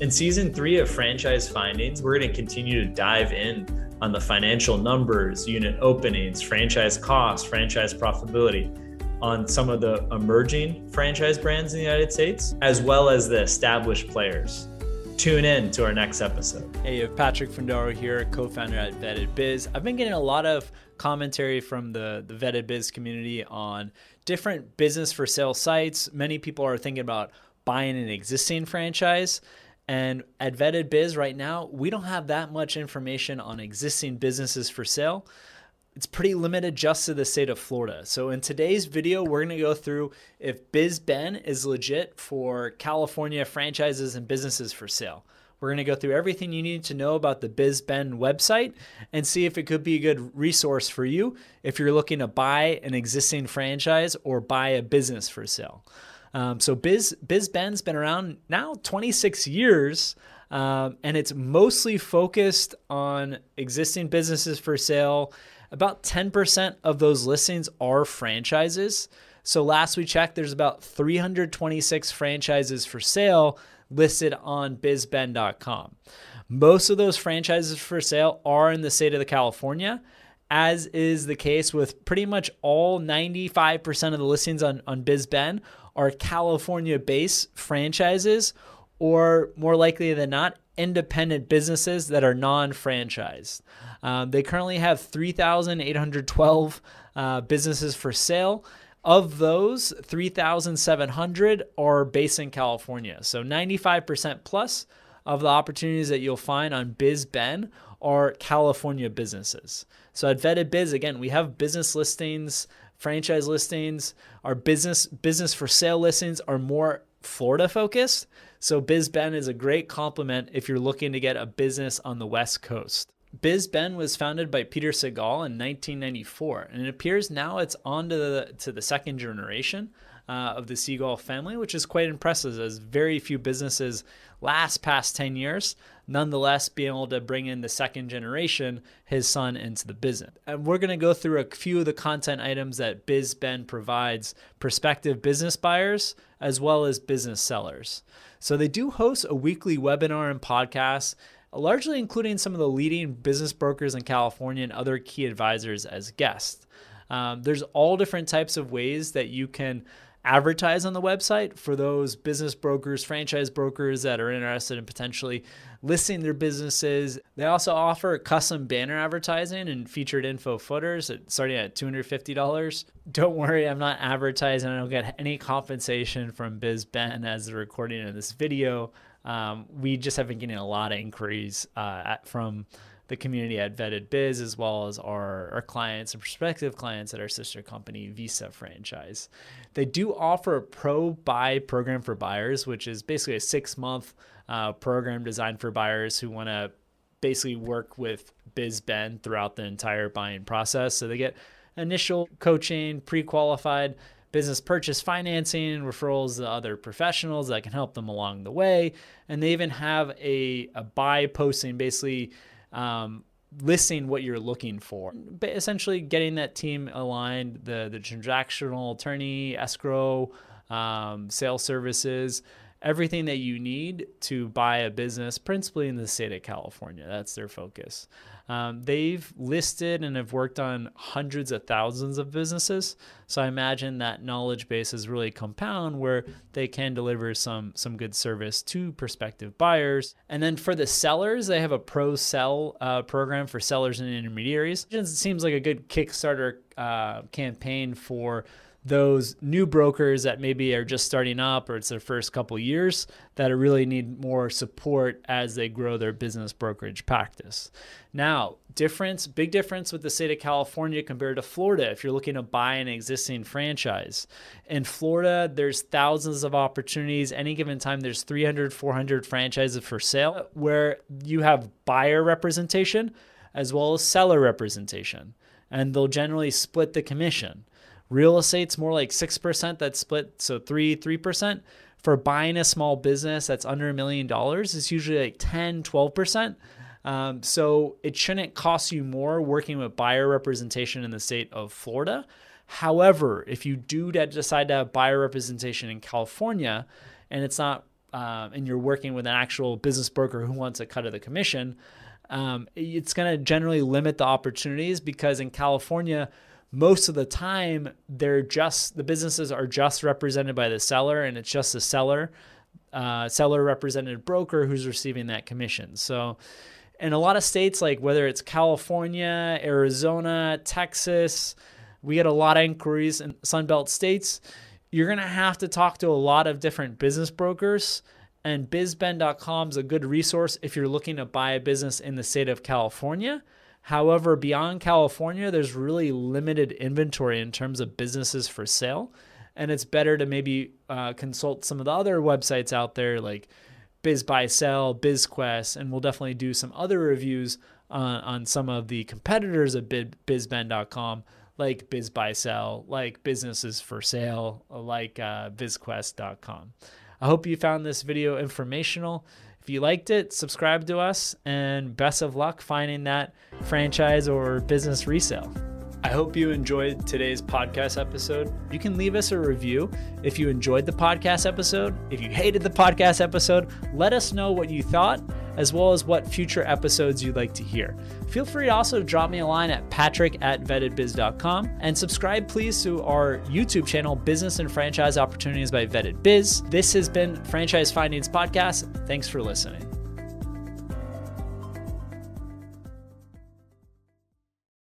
In season three of Franchise Findings, we're going to continue to dive in on the financial numbers, unit openings, franchise costs, franchise profitability on some of the emerging franchise brands in the United States, as well as the established players. Tune in to our next episode. Hey, you have Patrick Findaro here, co-founder at Vetted Biz. I've been getting a lot of commentary from the, the Vetted Biz community on different business for sale sites. Many people are thinking about buying an existing franchise. And at Vetted Biz right now, we don't have that much information on existing businesses for sale. It's pretty limited just to the state of Florida. So in today's video, we're to go through if BizBen is legit for California franchises and businesses for sale. We're going to go through everything you need to know about the BizBen website and see if it could be a good resource for you if you're looking to buy an existing franchise or buy a business for sale. Um, so Biz BizBen's been around now 26 years, um, and it's mostly focused on existing businesses for sale. About 10% of those listings are franchises. So last we checked, there's about 326 franchises for sale listed on bizben.com. Most of those franchises for sale are in the state of the California, as is the case with pretty much all 95% of the listings on, on BizBen are California based franchises, or more likely than not, independent businesses that are non franchised. Um, they currently have 3,812 uh, businesses for sale. Of those, 3,700 are based in California. So 95% plus of the opportunities that you'll find on BizBen are California businesses. So at Vetted Biz, again, we have business listings franchise listings, our business business for sale listings are more Florida focused. So BizBen is a great complement if you're looking to get a business on the West Coast. BizBen was founded by Peter Siegel in 1994, and it appears now it's on to the, to the second generation uh, of the Siegel family, which is quite impressive as very few businesses last past 10 years. Nonetheless, being able to bring in the second generation, his son, into the business. And we're going to go through a few of the content items that BizBen provides prospective business buyers as well as business sellers. So they do host a weekly webinar and podcast largely including some of the leading business brokers in California and other key advisors as guests. Um, there's all different types of ways that you can advertise on the website for those business brokers, franchise brokers that are interested in potentially listing their businesses. They also offer custom banner advertising and featured info footers starting at $250. Don't worry, I'm not advertising. I don't get any compensation from BizBen as the recording of this video. Um, we just have been getting a lot of inquiries uh, at, from the community at Vetted Biz, as well as our, our clients and prospective clients at our sister company, Visa Franchise. They do offer a pro buy program for buyers, which is basically a six month uh, program designed for buyers who want to basically work with BizBen throughout the entire buying process. So they get initial coaching, pre qualified business purchase financing, referrals to other professionals that can help them along the way. And they even have a, a buy posting basically um, listing what you're looking for. But essentially, getting that team aligned, the the transactional attorney, escrow, um, sales services, everything that you need to buy a business, principally in the state of California. That's their focus. Um, they've listed and have worked on hundreds of thousands of businesses. So I imagine that knowledge base is really compound where they can deliver some some good service to prospective buyers. And then for the sellers, they have a pro sell uh, program for sellers and intermediaries. It seems like a good Kickstarter uh, campaign for those new brokers that maybe are just starting up or it's their first couple years that really need more support as they grow their business brokerage practice. Now, difference, big difference with the state of California compared to Florida if you're looking to buy an existing franchise. In Florida, there's thousands of opportunities. Any given time there's 300, 400 franchises for sale where you have buyer representation as well as seller representation and they'll generally split the commission. Real estate's more like 6% that's split, so 3 3%. For buying a small business that's under a million dollars, it's usually like 10, 12%. Um, so it shouldn't cost you more working with buyer representation in the state of Florida. However, if you do decide to have buyer representation in California and it's not um, and you're working with an actual business broker who wants a cut of the commission, um, it's going to generally limit the opportunities because in California, most of the time they're just the businesses are just represented by the seller and it's just the seller uh, seller represented broker who's receiving that commission. So in a lot of states like whether it's california arizona texas we get a lot of inquiries in sunbelt states. You're going to have to talk to a lot of different business brokers and bizben.com is a good resource if you're looking to buy a business in the state of california However, beyond California, there's really limited inventory in terms of businesses for sale. And it's better to maybe uh, consult some of the other websites out there like BizBuySell, BizQuest, and we'll definitely do some other reviews on, on some of the competitors of BizBen.com, like BizBuySell, like Businesses for Sale, like uh, BizQuest.com. I hope you found this video informational. If you liked it, subscribe to us and best of luck finding that franchise or business resale. I hope you enjoyed today's podcast episode. You can leave us a review if you enjoyed the podcast episode. If you hated the podcast episode, let us know what you thought, as well as what future episodes you'd like to hear. Feel free to also drop me a line at patrick at vettedbiz.com and subscribe, please, to our YouTube channel, Business and Franchise Opportunities by Vetted Biz. This has been Franchise Findings Podcast. Thanks for listening.